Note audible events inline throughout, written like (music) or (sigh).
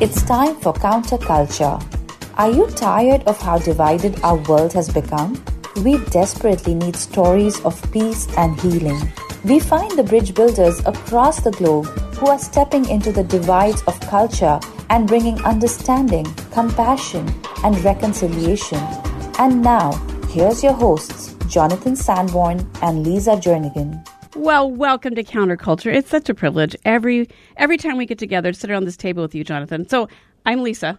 It's time for counterculture. Are you tired of how divided our world has become? We desperately need stories of peace and healing. We find the bridge builders across the globe who are stepping into the divides of culture and bringing understanding, compassion, and reconciliation. And now, here's your hosts, Jonathan Sanborn and Lisa Jernigan. Well, welcome to Counterculture. It's such a privilege every every time we get together to sit around this table with you, Jonathan. So I'm Lisa.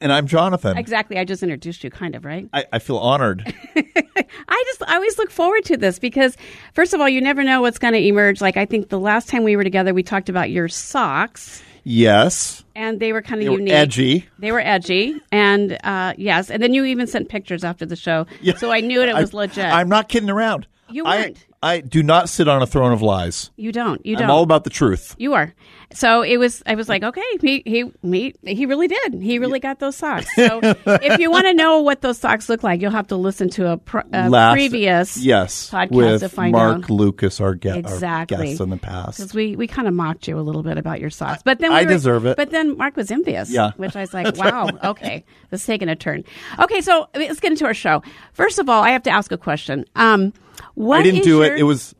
And I'm Jonathan. Exactly. I just introduced you, kind of, right? I, I feel honored. (laughs) I just I always look forward to this because, first of all, you never know what's going to emerge. Like I think the last time we were together, we talked about your socks. Yes. And they were kind of unique. edgy. They were edgy, and uh, yes, and then you even sent pictures after the show, Yeah. so I knew it was I- legit. I'm not kidding around. You weren't. I, do not sit on a throne of lies. you don't. You don't. I'm all about the truth. You are. So it was. I was like, okay, he he he, he really did. He really got those socks. So (laughs) if you want to know what those socks look like, you'll have to listen to a, pr- a Last- previous yes podcast with to find Mark out. Lucas, our, ge- our Exactly. guest in the past. Because we, we kind of mocked you a little bit about your socks, but then we I were- deserve it. But then Mark was envious. Yeah. which I was like, wow, okay, this is taking a turn. Okay, so let's get into our show. First of all, I have to ask a question. Um, what I didn't is do your- it. It was.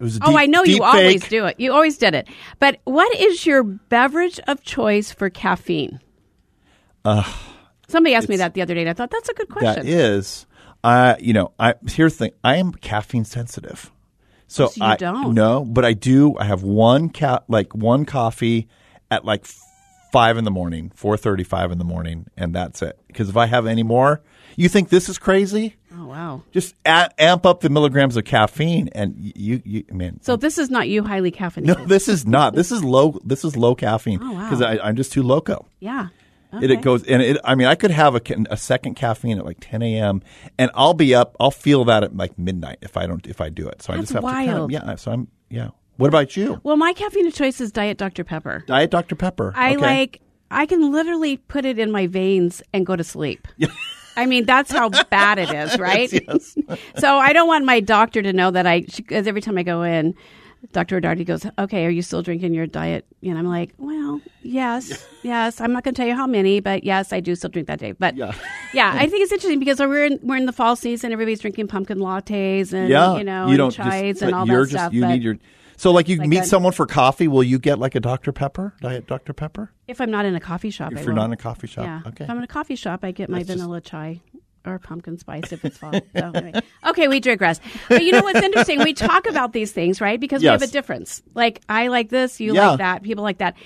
It was. A Oh, I know deep you always do it. You always did it. But what is your beverage of choice for caffeine? Uh, Somebody asked me that the other day, and I thought that's a good question. That is, I you know, I here's the thing. I am caffeine sensitive, so, Oh, so you I don't. no, but I do. I have one cat like one coffee at like five in the morning, four thirty, five in the morning, and that's it. Because if I have any more, you think this is crazy? Wow! Just a- amp up the milligrams of caffeine, and you, you, I mean, So this is not you highly caffeinated. no, this is not. This is low. This is low caffeine Oh, wow. because I'm just too loco. yeah. It, it goes and it. I mean, I could have a, a second caffeine at like 10 a.m. and I'll be up. I'll feel that at like midnight if I don't if I do it. So I That's just have to kind wild. of yeah. So I'm yeah. What about you? Well, my caffeine of choice is Diet Dr Pepper. Diet Dr Pepper. I Okay. like. I can literally put it in my veins and go to sleep. (laughs) I mean, that's how (laughs) bad it is, right? Yes. (laughs) so I don't want my doctor to know that I. Because every time I go in, Doctor O'Darty goes, "Okay, are you still drinking your diet?" And I'm like, "Well, yes, (laughs) yes. I'm not going to tell you how many, but yes, I do still drink that day." But Yeah. yeah, I think it's interesting because we're in we're in the fall season. Everybody's drinking pumpkin lattes and yeah. you know you and don't chais just, and all you're that just, stuff. You but need your. So like you Like meet someone for coffee, will you get like a Dr Pepper? Diet Dr Pepper? if I'm not in a coffee shop, I If you're will. not in a coffee shop, Yeah. okay. If I'm in a coffee shop, I get my That's just- vanilla chai or pumpkin spice if it's fall. so, anyway. Okay, we digress. But you know what's interesting? We talk about these things, right? Because we have a difference. Like I like this, you Yeah. like that, people like that.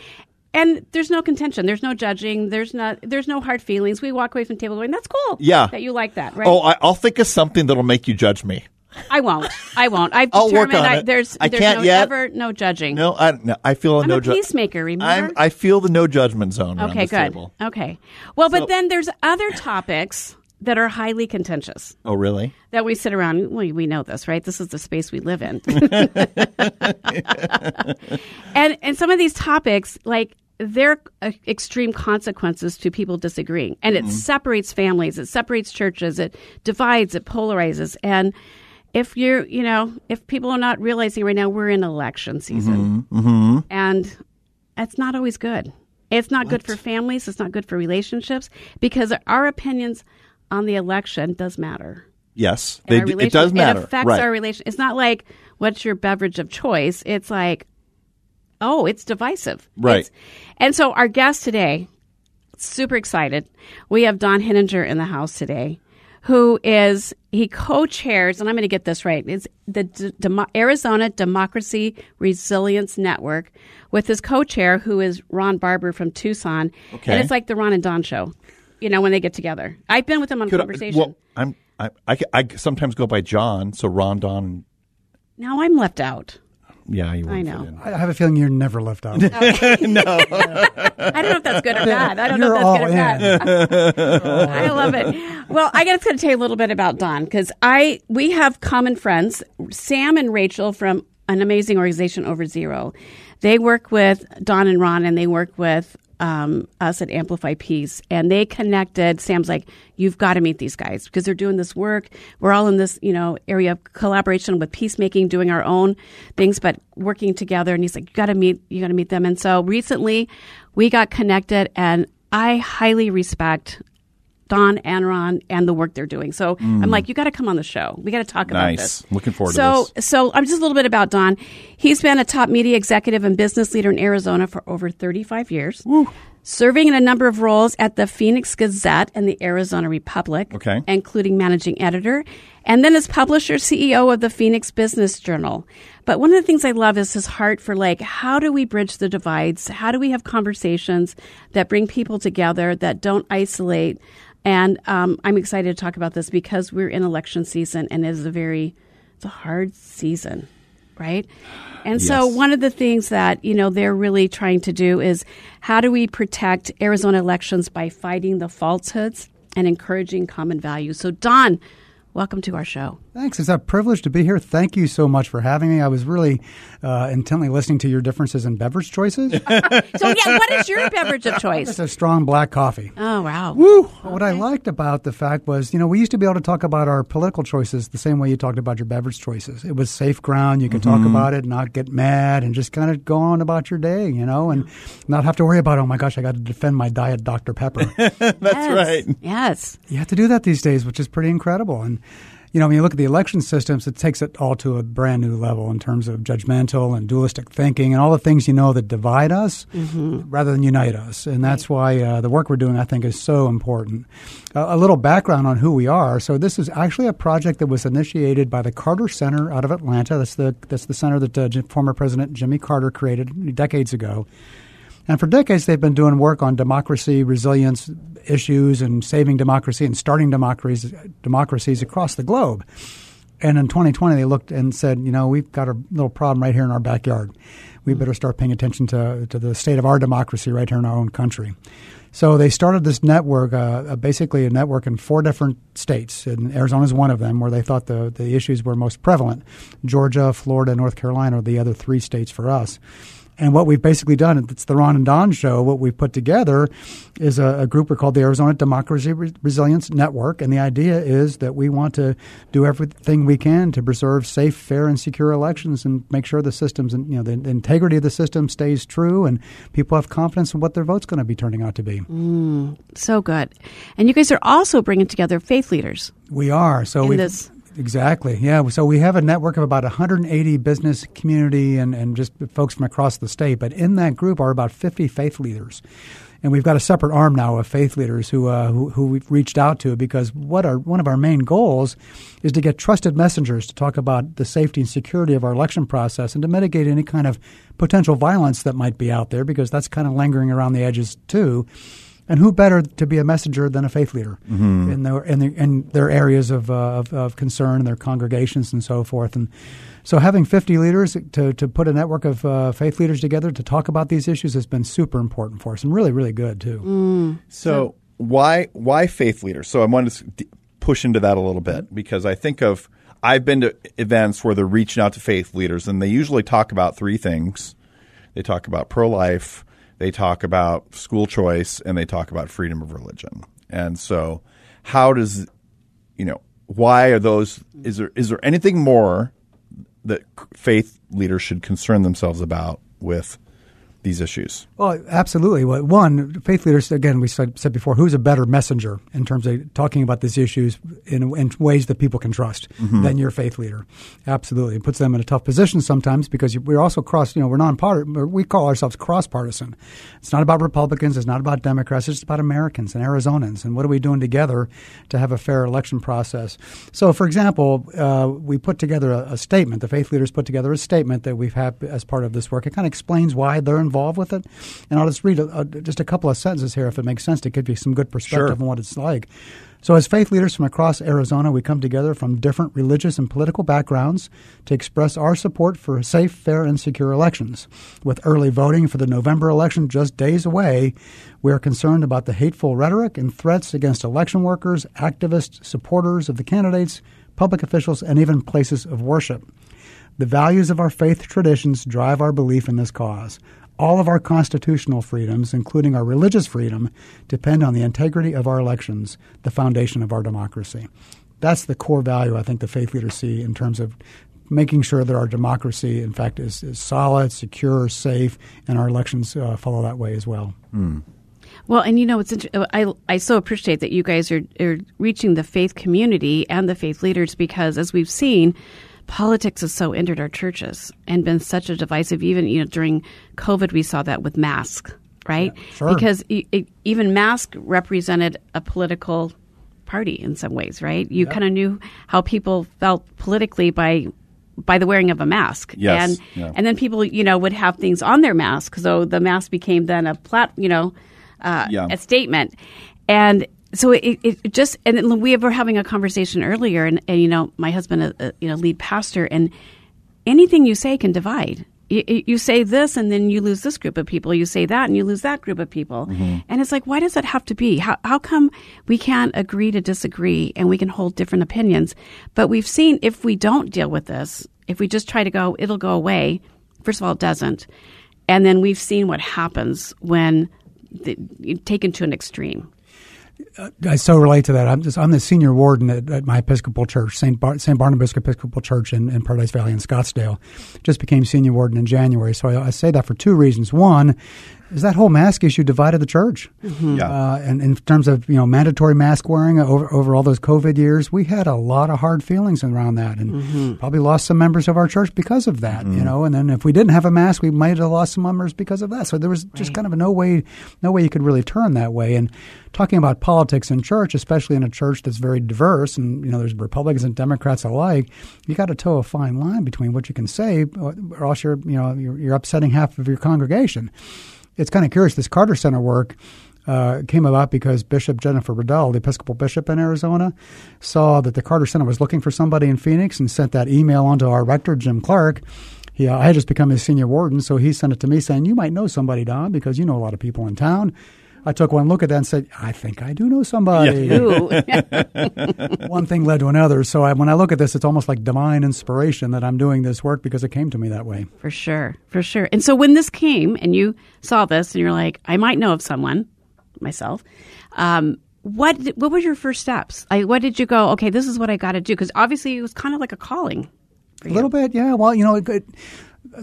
And there's no contention. There's no judging. There's not. There's no hard feelings. We walk away from the table going, "That's cool." Yeah. that you like that, right? Oh, I, I'll think of something that'll make you judge me. I won't. I won't. I've I'll work determined on I, it. there's I there's can't no, yet. ever no judging. No, I no, I feel a I'm no a peacemaker. Remember? I feel the no judgment zone. around Okay, this good. table. Okay. Well, but then there's other topics that are highly contentious Oh, really? that we sit around. Well, we know this, right? This is the space we live in. (laughs) and and some of these topics, like they're uh, extreme consequences to people disagreeing, and it separates families, it separates churches, it divides, it polarizes, and. If you're, you know, if people are not realizing right now we're in election season, mm-hmm. Mm-hmm. and that's not always good. It's not good for families. It's not good for relationships because our opinions on the election does matter. Yes, they it does matter. It affects right. our relation. It's not like what's your beverage of choice. It's like, oh, it's divisive. Right. It's- and so our guest today, super excited. We have Don Henninger in the house today, who is he co-chairs, and I'm going to get this right. It's the D- Demo- Arizona Democracy Resilience Network with his co-chair, who is Ron Barber from Tucson. Okay. And it's like the Ron and Don show. You know when they get together. I've been with them on Could I- conversation. well, I'm I, I, I sometimes go by John, so Ron Don. Now I'm left out. Yeah, you I won't know. fit in. I have a feeling you're never left out. (laughs) No. (laughs) I don't know if that's good or bad. I don't You're know if all that's good or bad. (laughs) I love it. Well, I got to tell you a little bit about Don because I we have common friends, Sam and Rachel from an amazing organization Over Zero. They work with Don and Ron, and they work with um, us at Amplify Peace, and they connected. Sam's like, "You've got to meet these guys because they're doing this work. We're all in this, you know, area of collaboration with peacemaking, doing our own things, but working together." And he's like, "You got to meet, you got to meet them." And so recently, we got connected, and I highly respect Don and Ron and the work they're doing. So I'm like, you got to come on the show. We got to talk about Mm. Nice. this. Looking forward to it. so. So I'm just a little bit about Don. He's been a top media executive and business leader in Arizona for over 35 years. Serving in a number of roles at the Phoenix Gazette and the Arizona Republic, Okay. including managing editor, and then as publisher CEO of the Phoenix Business Journal. But one of the things I love is his heart for like, how do we bridge the divides? How do we have conversations that bring people together that don't isolate? And um, I'm excited to talk about this because we're in election season and it is a very, it's a hard season, right? And so one of the things that, you know, they're really trying to do is how do we protect Arizona elections by fighting the falsehoods and encouraging common values. So Don, welcome to our show. Thanks. It's a privilege to be here. Thank you so much for having me. I was really uh, intently listening to your differences in beverage choices. (laughs) So yeah, what is your beverage of choice? it's a strong black coffee. Oh wow. Woo! What I liked about the fact was, you know, we used to be able to talk about our political choices the same way you talked about your beverage choices. It was safe ground. You could talk about it, not get mad, and just kind of go on about your day, you know, and not have to worry about, oh my gosh, I got to defend my diet Dr. Pepper. (laughs) That's Yes. right. Yes. you have to do that these days, which is pretty incredible. And you know, when you look at the election systems, it takes it all to a brand new level in terms of judgmental and dualistic thinking and all the things you know that divide us rather than unite us. And that's why uh, the work we're doing, I think, is so important. Uh, a little background on who we are. So this is actually a project that was initiated by the Carter Center out of Atlanta. That's the that's the center that uh, former President Jimmy Carter created decades ago. And for decades, they've been doing work on democracy, resilience issues, and saving democracy and starting democracies, democracies across the globe. And in 2020, they looked and said, you know, we've got a little problem right here in our backyard. We better start paying attention to, to the state of our democracy right here in our own country. So they started this network, uh, uh, basically a network in four different states, and Arizona is one of them, where they thought the, the issues were most prevalent. Georgia, Florida, North Carolina are the other three states for us. And what we've basically done, it's the Ron and Don show, what we've put together is a, a group we're called the Arizona Democracy Re- Resilience Network. And the idea is that we want to do everything we can to preserve safe, fair, and secure elections and make sure the systems and, you know, the, the integrity of the system stays true and people have confidence in what their vote's going to be turning out to be. Mm, so good. And you guys are also bringing together faith leaders. We are. So we Exactly. Yeah. So we have a network of about 180 business community and, and just folks from across the state. But in that group are about 50 faith leaders. And we've got a separate arm now of faith leaders who, uh, who, who we've reached out to because what our, one of our main goals is to get trusted messengers to talk about the safety and security of our election process and to mitigate any kind of potential violence that might be out there because that's kind of lingering around the edges too. And who better to be a messenger than a faith leader in their in their, in their areas of, uh, of of concern, their congregations, and so forth. And so, having fifty leaders to to put a network of uh, faith leaders together to talk about these issues has been super important for us, and really, really good too. So why why faith leaders? So I want to push into that a little bit because I think of I've been to events where they're reaching out to faith leaders and they usually talk about three things. They talk about pro life, they talk about school choice, and they talk about freedom of religion. And so, how does you know why are those? Is there is there anything more that faith leaders should concern themselves about with these issues? Well, absolutely. Well, one, faith leaders, again, we said, said before, who's a better messenger in terms of talking about these issues in, in ways that people can trust than your faith leader? Absolutely. It puts them in a tough position sometimes because we're also cross, you know, we're non-partisan, we call ourselves cross-partisan. It's not about Republicans, it's not about Democrats, it's just about Americans and Arizonans and what are we doing together to have a fair election process. So, for example, uh, we put together a, a statement, the faith leaders put together a statement that we've had as part of this work. It kind of explains why they're involved with it. And I'll just read a, a, just a couple of sentences here, if it makes sense, to give you some good perspective Sure. on what it's like. So, as faith leaders from across Arizona, we come together from different religious and political backgrounds to express our support for safe, fair, and secure elections. With early voting for the November election just days away, we are concerned about the hateful rhetoric and threats against election workers, activists, supporters of the candidates, public officials, and even places of worship. The values of our faith traditions drive our belief in this cause. All of our constitutional freedoms, including our religious freedom, depend on the integrity of our elections, the foundation of our democracy. That's the core value I think the faith leaders see in terms of making sure that our democracy, in fact, is, is solid, secure, safe, and our elections uh, follow that way as well. Well, and you know, it's inter- I I so appreciate that you guys are, are reaching the faith community and the faith leaders because, as we've seen, politics has so entered our churches and been such a divisive. Even you know during COVID, we saw that with masks, right? sure. Because e- e- even mask represented a political party in some ways, right? You kind of knew how people felt politically by by the wearing of a mask. Yes, And yeah. and then people, you know, would have things on their mask, so the mask became then a plat, you know, uh, Yeah. a statement. And so it, it just and we were having a conversation earlier, and, and you know, my husband, a, a, you know, lead pastor, and anything you say can divide. You, you say this, and then you lose this group of people. You say that, and you lose that group of people. Mm-hmm. And it's like, why does that have to be? How, how come we can't agree to disagree and we can hold different opinions? But we've seen if we don't deal with this, if we just try to go, it'll go away. First of all, it doesn't. And then we've seen what happens when the, taken to an extreme. I so relate to that. I'm just I'm the senior warden at, at my Episcopal church, St. Bar- St. Barnabas Episcopal Church in, in Paradise Valley in Scottsdale. Just became senior warden in January. So I, I say that for two reasons. One is that whole mask issue divided the church. Mm-hmm. Yeah. Uh, and in terms of you know mandatory mask wearing over over all those COVID years, we had a lot of hard feelings around that, and mm-hmm. probably lost some members of our church because of that. You mm-hmm. know, and then if we didn't have a mask, we might have lost some members because of that. So there was just kind of no way, no way you could really turn that way. And talking about politics in church, especially in a church that's very diverse, and you know there's Republicans and Democrats alike, you got to toe a fine line between what you can say, or or else you're you know you're, you're upsetting half of your congregation it's kind of curious. This Carter Center work uh, came about because Bishop Jennifer Reddall, the Episcopal bishop in Arizona, saw that the Carter Center was looking for somebody in Phoenix and sent that email on to our rector, Jim Clark. Uh, I had just become his senior warden, so he sent it to me saying, You might know somebody, Don, because you know a lot of people in town. I took one look at that and said, I think I do know somebody. Ooh. (laughs) one thing led to another. So I, when I look at this, it's almost like divine inspiration that I'm doing this work because it came to me that way. For sure, for sure. And so when this came and you saw this and you're like, I might know of someone, myself. Um, what did- what were your first steps? Like, what did you go? Okay, this is what I got to do because obviously it was kind of like a calling. A little bit, yeah. Well, you know, it, it,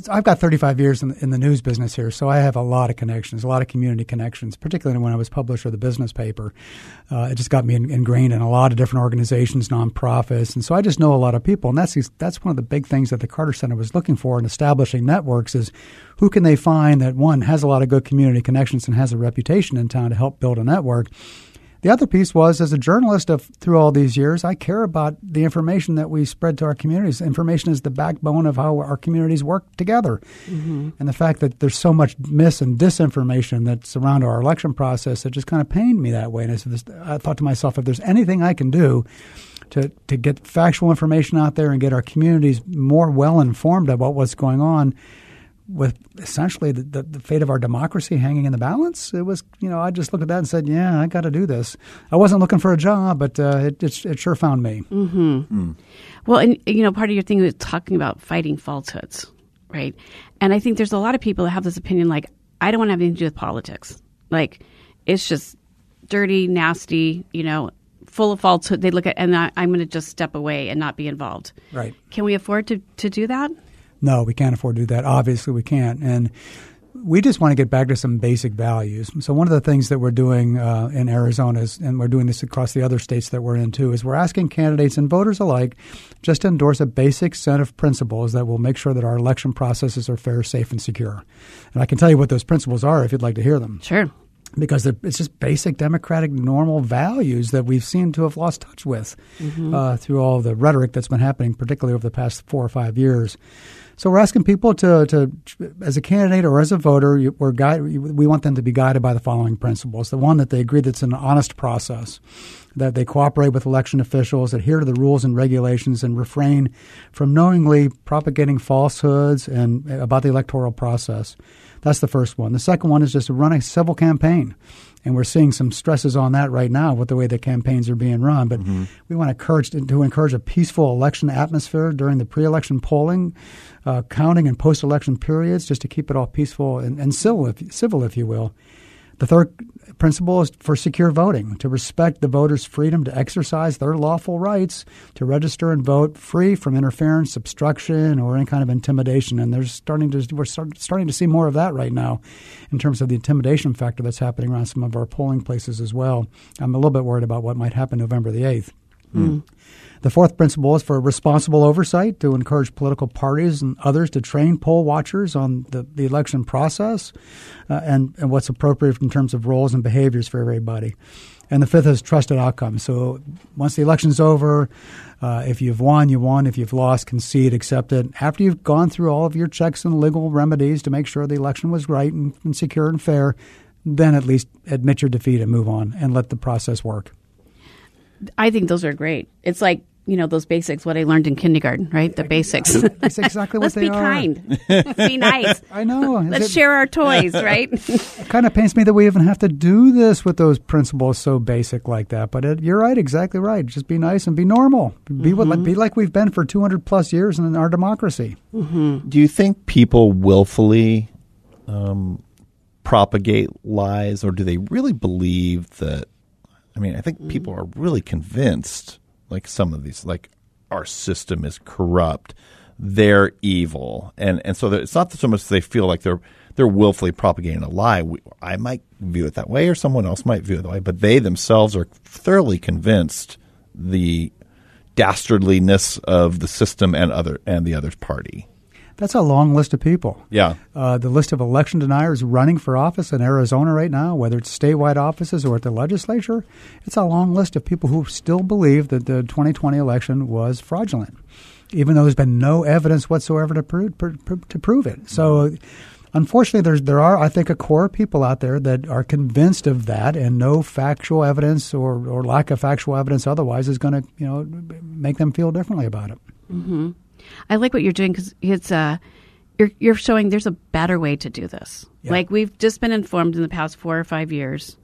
I've got 35 years in, in the news business here, so I have a lot of connections, a lot of community connections, particularly when I was publisher of the business paper. Uh, it just got me in, ingrained in a lot of different organizations, nonprofits, and so I just know a lot of people. And that's that's one of the big things that the Carter Center was looking for in establishing networks is who can they find that one has a lot of good community connections and has a reputation in town to help build a network. The other piece was, as a journalist of through all these years, I care about the information that we spread to our communities. Information is the backbone of how our communities work together, mm-hmm. and the fact that there's so much mis and disinformation that's around our election process, it just kind of pained me that way. And I, this- I thought to myself, if there's anything I can do to to get factual information out there and get our communities more well informed about what's going on, with essentially the, the, the fate of our democracy hanging in the balance, it was, you know, I just looked at that and said, yeah, I got to do this. I wasn't looking for a job, but uh, it, it, it sure found me. Well, and you know, part of your thing was talking about fighting falsehoods, right? And I think there's a lot of people that have this opinion, like I don't want to have anything to do with politics. Like it's just dirty, nasty, you know, full of falsehood. They look at, and I, I'm going to just step away and not be involved. Right. Can we afford to to do that? No, we can't afford to do that. Obviously, we can't. And we just want to get back to some basic values. So, one of the things that we're doing uh, in Arizona, is, and we're doing this across the other states that we're in too, is we're asking candidates and voters alike just to endorse a basic set of principles that will make sure that our election processes are fair, safe, and secure. And I can tell you what those principles are if you'd like to hear them Sure. because it's just basic democratic normal values that we've seen to have lost touch with uh, through all the rhetoric that's been happening, particularly over the past four or five years. So we're asking people to, to as a candidate or as a voter, we're guide, we want them to be guided by the following principles. The one that they agree that's an honest process, that they cooperate with election officials, adhere to the rules and regulations, and refrain from knowingly propagating falsehoods and about the electoral process. That's the first one. The second one is just to run a civil campaign. And we're seeing some stresses on that right now with the way the campaigns are being run. But we want to encourage to encourage a peaceful election atmosphere during the pre-election polling, uh, counting, and post-election periods, just to keep it all peaceful and, and civil, if, civil, if you will. The third principle is for secure voting, to respect the voters' freedom to exercise their lawful rights to register and vote free from interference, obstruction, or any kind of intimidation. And there's starting to we're start, starting to see more of that right now in terms of the intimidation factor that's happening around some of our polling places as well. I'm a little bit worried about what might happen November the 8th. The fourth principle is for responsible oversight to encourage political parties and others to train poll watchers on the, the election process uh, and, and what's appropriate in terms of roles and behaviors for everybody. And the fifth is trusted outcomes. So once the election's over, uh, if you've won, you won. If you've lost, concede, accept it. After you've gone through all of your checks and legal remedies to make sure the election was right and, and secure and fair, then at least admit your defeat and move on and let the process work. I think those are great. It's like you know those basics, what I learned in kindergarten, right? The basics. That's exactly (laughs) what Let's they be kind. Let's (laughs) be nice. I know. Is Let's it- share our toys, (laughs) right? It kind of pains me that we even have to do this with those principles so basic like that. But it, you're right, exactly right. Just be nice and be normal. Be what, be like we've been for 200 plus years in our democracy. Do you think people willfully um, propagate lies, or do they really believe that? I mean, I think mm-hmm. people are really convinced, like some of these, like our system is corrupt, they're evil, and and so it's not so much that they feel like they're they're willfully propagating a lie. We, I might view it that way, or someone else might view it that way, but they themselves are thoroughly convinced the dastardliness of the system and other and the other party. That's a long list of people. Yeah. Uh, the list of election deniers running for office in Arizona right now, whether it's statewide offices or at the legislature, it's a long list of people who still believe that the 2020 election was fraudulent, even though there's been no evidence whatsoever to prove, pr- pr- to prove it. So, unfortunately, there's there are I think a core of people out there that are convinced of that, and no factual evidence or, or lack of factual evidence otherwise is going to you know make them feel differently about it. I like what you're doing because it's uh, you're you're showing there's a better way to do this. Yeah. Like we've just been informed in the past four or five years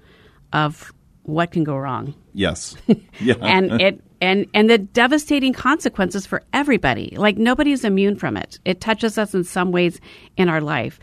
of what can go wrong, Yes. (laughs) Yeah. and it and and the devastating consequences for everybody. Like nobody's immune from it. It touches us in some ways in our life,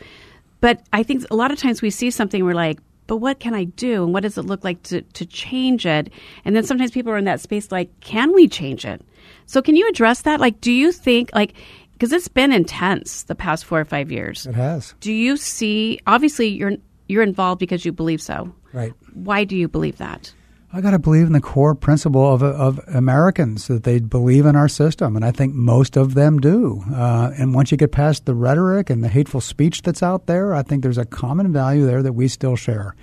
but I think a lot of times we see something we're like. But what can I do, and what does it look like to, to change it? And then sometimes people are in that space like, can we change it? So can you address that? Like, do you think like because it's been intense the past four or five years? It has Do you see? Obviously, you're you're involved because you believe so. right. Why do you believe that? I got to believe in the core principle of, of Americans that they believe in our system, and I think most of them do. Uh, and once you get past the rhetoric and the hateful speech that's out there, I think there's a common value there that we still share.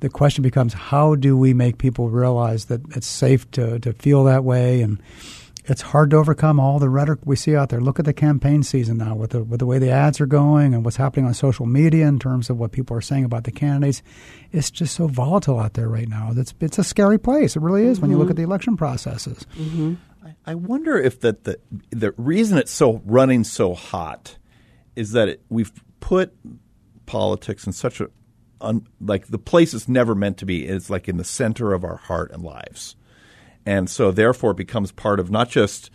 The question becomes how do we make people realize that it's safe to, to feel that way and it's hard to overcome all the rhetoric we see out there. Look at the campaign season now with the with the way the ads are going and what's happening on social media in terms of what people are saying about the candidates. It's just so volatile out there right now. It's it's a scary place. It really is when you look mm-hmm. at the election processes. Mm-hmm. I wonder if that the the reason it's so running so hot is that it, we've put politics in such a un, like the place it's never meant to be. It's like in the center of our heart and lives, and so therefore it becomes part of not just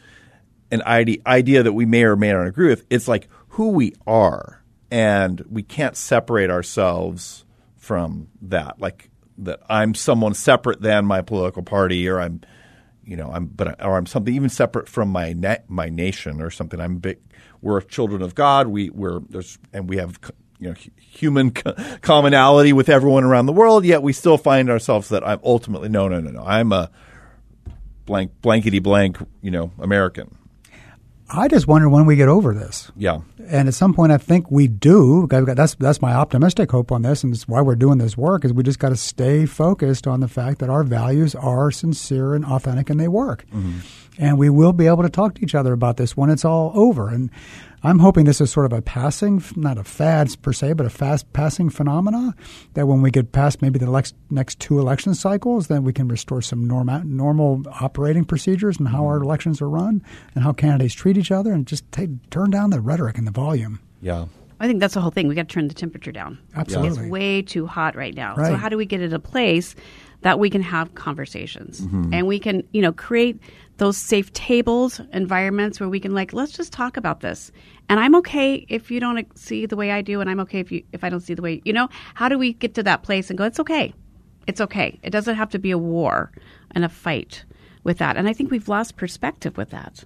an idea, that we may or may not agree with. It's like who we are, and we can't separate ourselves from that. Like that, I'm someone separate than my political party, or I'm, you know, I'm but or I'm something even separate from my na- my nation or something. I'm big. We're children of God. We we're there's and we have you know human co- (laughs) commonality with everyone around the world. Yet we still find ourselves that I'm ultimately no no no no. I'm a blank blankety blank you know American. I just wonder when we get over this. Yeah. And at some point, I think we do. That's that's my optimistic hope on this, and it's why we're doing this work. Is we just got to stay focused on the fact that our values are sincere and authentic, and they work. Mm-hmm. And we will be able to talk to each other about this when it's all over. And I'm hoping this is sort of a passing, not a fad per se, but a fast passing phenomena. That when we get past maybe the next next two election cycles, then we can restore some normal normal operating procedures and how our mm-hmm. elections are run and how candidates treat each other, and just take, turn down the rhetoric and the volume. Yeah. I think that's the whole thing. We got to turn the temperature down. Absolutely. It's way too hot right now. Right. So how do we get it a place that we can have conversations Mm-hmm. and we can, you know, create those safe tables, environments where we can like, let's just talk about this. And I'm okay if you don't see the way I do, and I'm okay if you if I don't see the way you know. How do we get to that place and go? It's okay. It's okay. It doesn't have to be a war and a fight with that. And I think we've lost perspective with that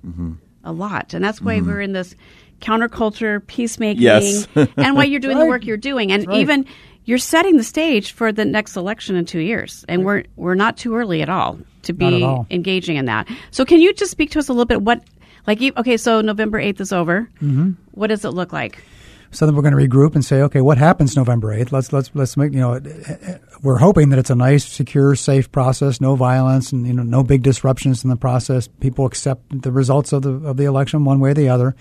a lot, and that's why we're in this counterculture peacemaking Yes. (laughs) and why you're doing the work you're doing and right. even you're setting the stage for the next election in two years and we're we're not too early at all to be all. engaging in that so can you just speak to us a little bit what like okay so november 8th is over mm-hmm. what does it look like So then we're going to regroup and say, okay, what happens November eighth? Let's let's let's make you know. Eh, eh, we're hoping that it's a nice, secure, safe process, no violence, and you know, no big disruptions in the process. People accept the results of the of the election one way or the other.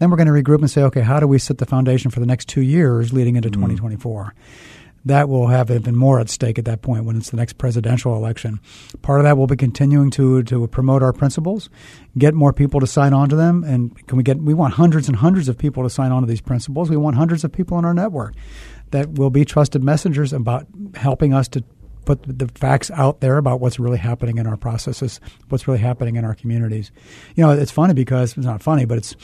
Then we're going to regroup and say, okay, how do we set the foundation for the next two years leading into mm-hmm. 2024? That will have even more at stake at that point when it's the next presidential election. Part of that will be continuing to to promote our principles, get more people to sign on to them, and can we get? We want hundreds and hundreds of people to sign on to these principles. We want hundreds of people in our network that will be trusted messengers about helping us to put the facts out there about what's really happening in our processes, what's really happening in our communities. You know, it's funny because it's not funny, but it's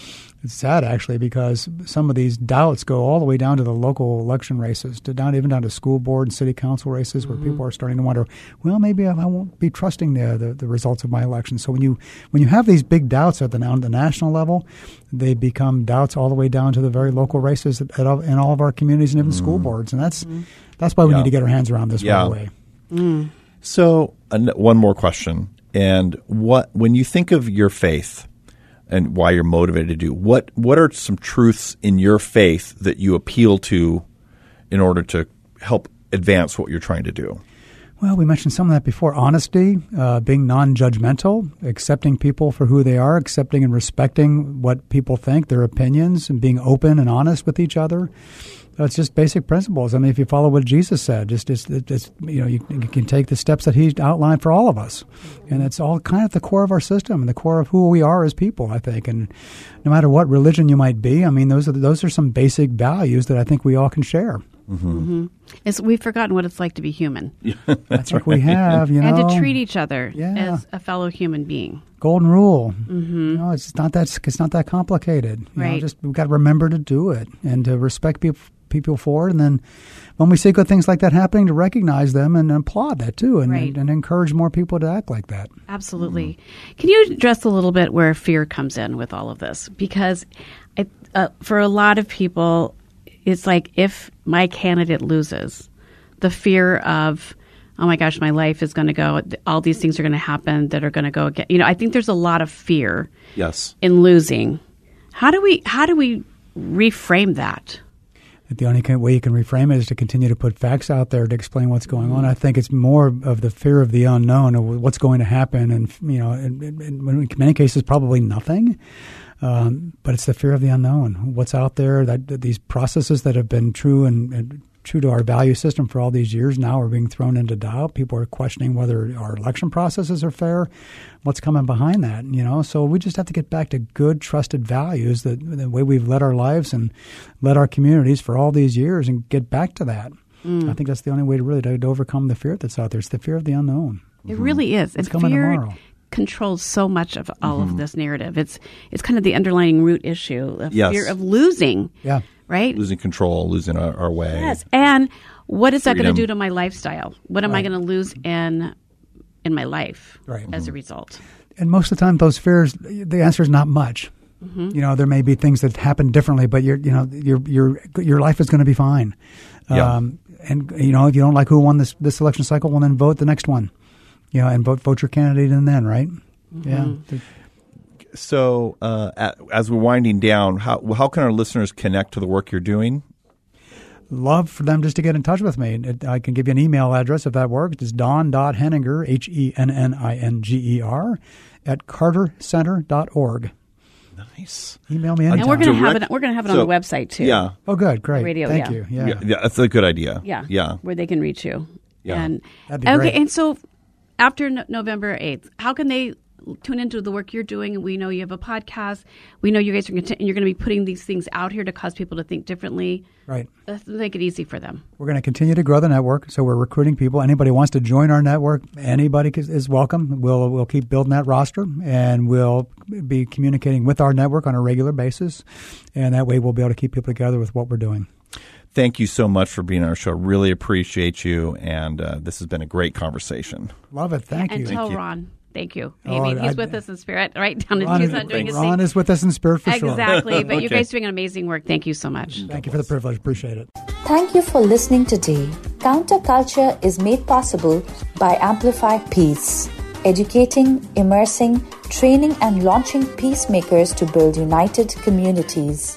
it's sad actually because some of these doubts go all the way down to the local election races, to down even down to school board and city council races, where mm-hmm. people are starting to wonder, well, maybe I I won't be trusting the, the the results of my election. So when you when you have these big doubts at the on the national level, they become doubts all the way down to the very local races at, at all, in all of our communities and even mm-hmm. school boards, and that's mm-hmm. that's why we Yeah. need to get our hands around this Yeah. right away. Mm. So, an- one more question. And what when you think of your faith and why you're motivated to do, what what are some truths in your faith that you appeal to in order to help advance what you're trying to do? Well, we mentioned some of that before. Honesty, uh, being non-judgmental, accepting people for who they are, accepting and respecting what people think, their opinions, and being open and honest with each other. That's just basic principles. I mean, if you follow what Jesus said, just, just, just you know, you, you can take the steps that He outlined for all of us, and it's all kind of the core of our system and the core of who we are as people. I think, and no matter what religion you might be, I mean, those are those are some basic values that I think we all can share. It's, we've forgotten what it's like to be human (laughs) That's what we have, you know, (laughs) and to treat each other Yeah. as a fellow human being golden rule. Mm-hmm. You know, it's not that it's not that complicated. You know, Right. just we've got to remember to do it and to respect people people for it, and then when we see good things like that happening, to recognize them and applaud that too, and, Right. and, and encourage more people to act like that. Absolutely. Can you address a little bit where fear comes in with all of this? Because I, uh, for a lot of people, it's like if my candidate loses, the fear of, oh my gosh, my life is going to go, all these things are going to happen that are going to go again. You know, I think there's a lot of fear Yes. in losing. How do we how do we reframe that? The only way you can reframe it is to continue to put facts out there to explain what's going on. I think it's more of the fear of the unknown, of what's going to happen, and you know, in, in, in many cases, probably nothing. Um, but it's the fear of the unknown. What's out there? That, that these processes that have been true and, and true to our value system for all these years now are being thrown into doubt. People are questioning whether our election processes are fair. What's coming behind that? You know, so we just have to get back to good, trusted values that the way we've led our lives and led our communities for all these years, and get back to that. I think that's the only way to really to, to overcome the fear that's out there. It's the fear of the unknown. It really is. It's coming fear tomorrow. Controls so much of all of mm-hmm. this narrative. It's it's kind of the underlying root issue of Yes. fear of losing. Yeah. Right? Losing control, losing our, our way. Yes. And what is that going to do to my lifestyle? What am I going to lose in in my life Right. as a mm-hmm. result? and most of the time those fears the answer is not much mm-hmm. you know there may be things that happen differently but your you know your your your life is going to be fine Yeah. um, and you know if you don't like who won this this election cycle well then vote the next one you know and vote vote your candidate in then right yeah So, uh, as we're winding down, how how can our listeners connect to the work you're doing? love for them just to get in touch with me It- i can give you an email address if that works it's don.henninger E h-e-n-n-i-n-g-e-r at cartercenter.org Nice. Email me And we're going to have it. We're going to have it So- on the website too. Yeah. Oh, good, great. Radio, Thank yeah. you. Yeah. yeah. Yeah, that's a good idea. Yeah. Yeah. Where they can reach you. Yeah. And That'd be okay, great. and so after no- November 8th, how can they tune into the work you're doing? We know you have a podcast. We know you guys are going to you're going to be putting these things out here to cause people to think differently. Right. Let's make it easy for them. We're going to continue to grow the network, so we're recruiting people. Anybody wants to join our network, anybody is- is welcome. We'll we'll keep building that roster, and we'll be communicating with our network on a regular basis, and that way we'll be able to keep people together with what we're doing. Thank you so much for being on our show. Really appreciate you, and uh, this has been a great conversation. Love it. Thank and you. tell you. Ron, thank you. Oh, he's I- with us in spirit, right down in Ron, is, Tucson doing his Ron thing. is with us in spirit for sure. Exactly. But (laughs) you Okay. guys doing amazing work. Thank you so much. Thank you for the privilege. Appreciate it. Thank you for listening today. Counterculture is made possible by Amplify Peace, educating, immersing, training, and launching peacemakers to build united communities.